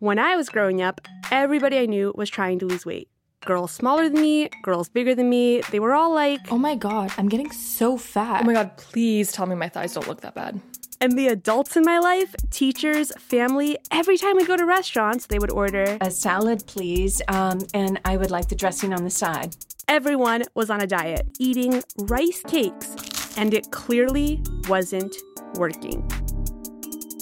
When I was growing up, everybody I knew was trying to lose weight. Girls smaller than me, girls bigger than me, they were all like, Oh my god, I'm getting so fat. Oh my god, please tell me my thighs don't look that bad. and the adults in my life, teachers, family, every time we go to restaurants, they would order. A salad, please, um, and I would like the dressing on the side. Everyone was on a diet, eating rice cakes, and it clearly wasn't working.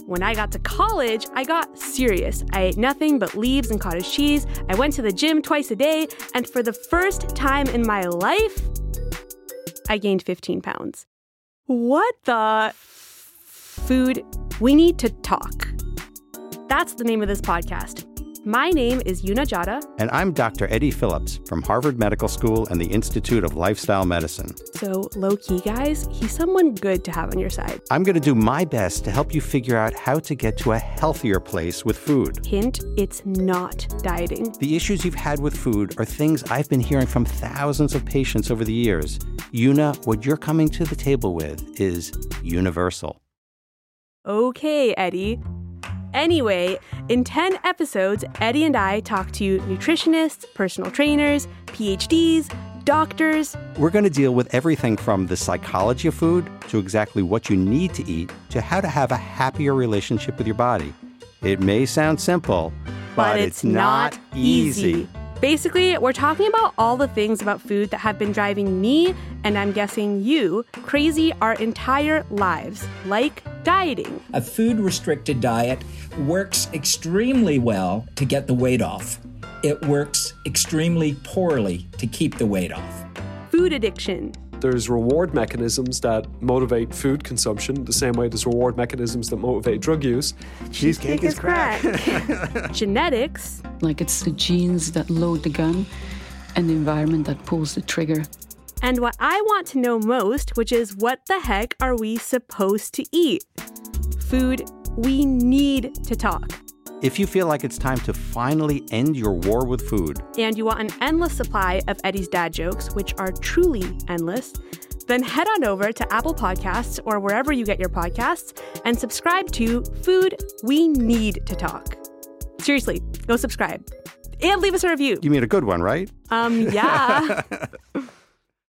When I got to college, I got serious. I ate nothing but leaves and cottage cheese. I went to the gym twice a day, and for the first time in my life, I gained 15 pounds. What the food? We need to talk. That's the name of this podcast. My name is Juna Gjata. And I'm Dr. Eddie Phillips from Harvard Medical School and the Institute of Lifestyle Medicine. So, low key, guys, he's someone good to have on your side. I'm going to do my best to help you figure out how to get to a healthier place with food. Hint, it's not dieting. The issues you've had with food are things I've been hearing from thousands of patients over the years. Juna, what you're coming to the table with is universal. Okay, Eddie. Anyway, in 10 episodes, Eddie and I talk to nutritionists, personal trainers, PhDs, doctors, We're going to deal with everything from the psychology of food to exactly what you need to eat to how to have a happier relationship with your body. It may sound simple, but, it's not easy. Basically, we're talking about all the things about food that have been driving me, and I'm guessing you, crazy our entire lives, like dieting. A food restricted diet works extremely well to get the weight off. It works extremely poorly to keep the weight off. Food addiction, There's reward mechanisms that motivate food consumption the same way there's reward mechanisms that motivate drug use. Cheesecake is crack. genetics, Like it's the genes that load the gun and the environment that pulls the trigger. and what I want to know most, which is what the heck are we supposed to eat? Food, we need to talk. If you feel like it's time to finally end your war with food, and you want an endless supply of Eddie's dad jokes, which are truly endless, then head on over to Apple Podcasts or wherever you get your podcasts and subscribe to Food We Need to Talk. Seriously, go subscribe and leave us a review. you mean a good one, right? Um, yeah.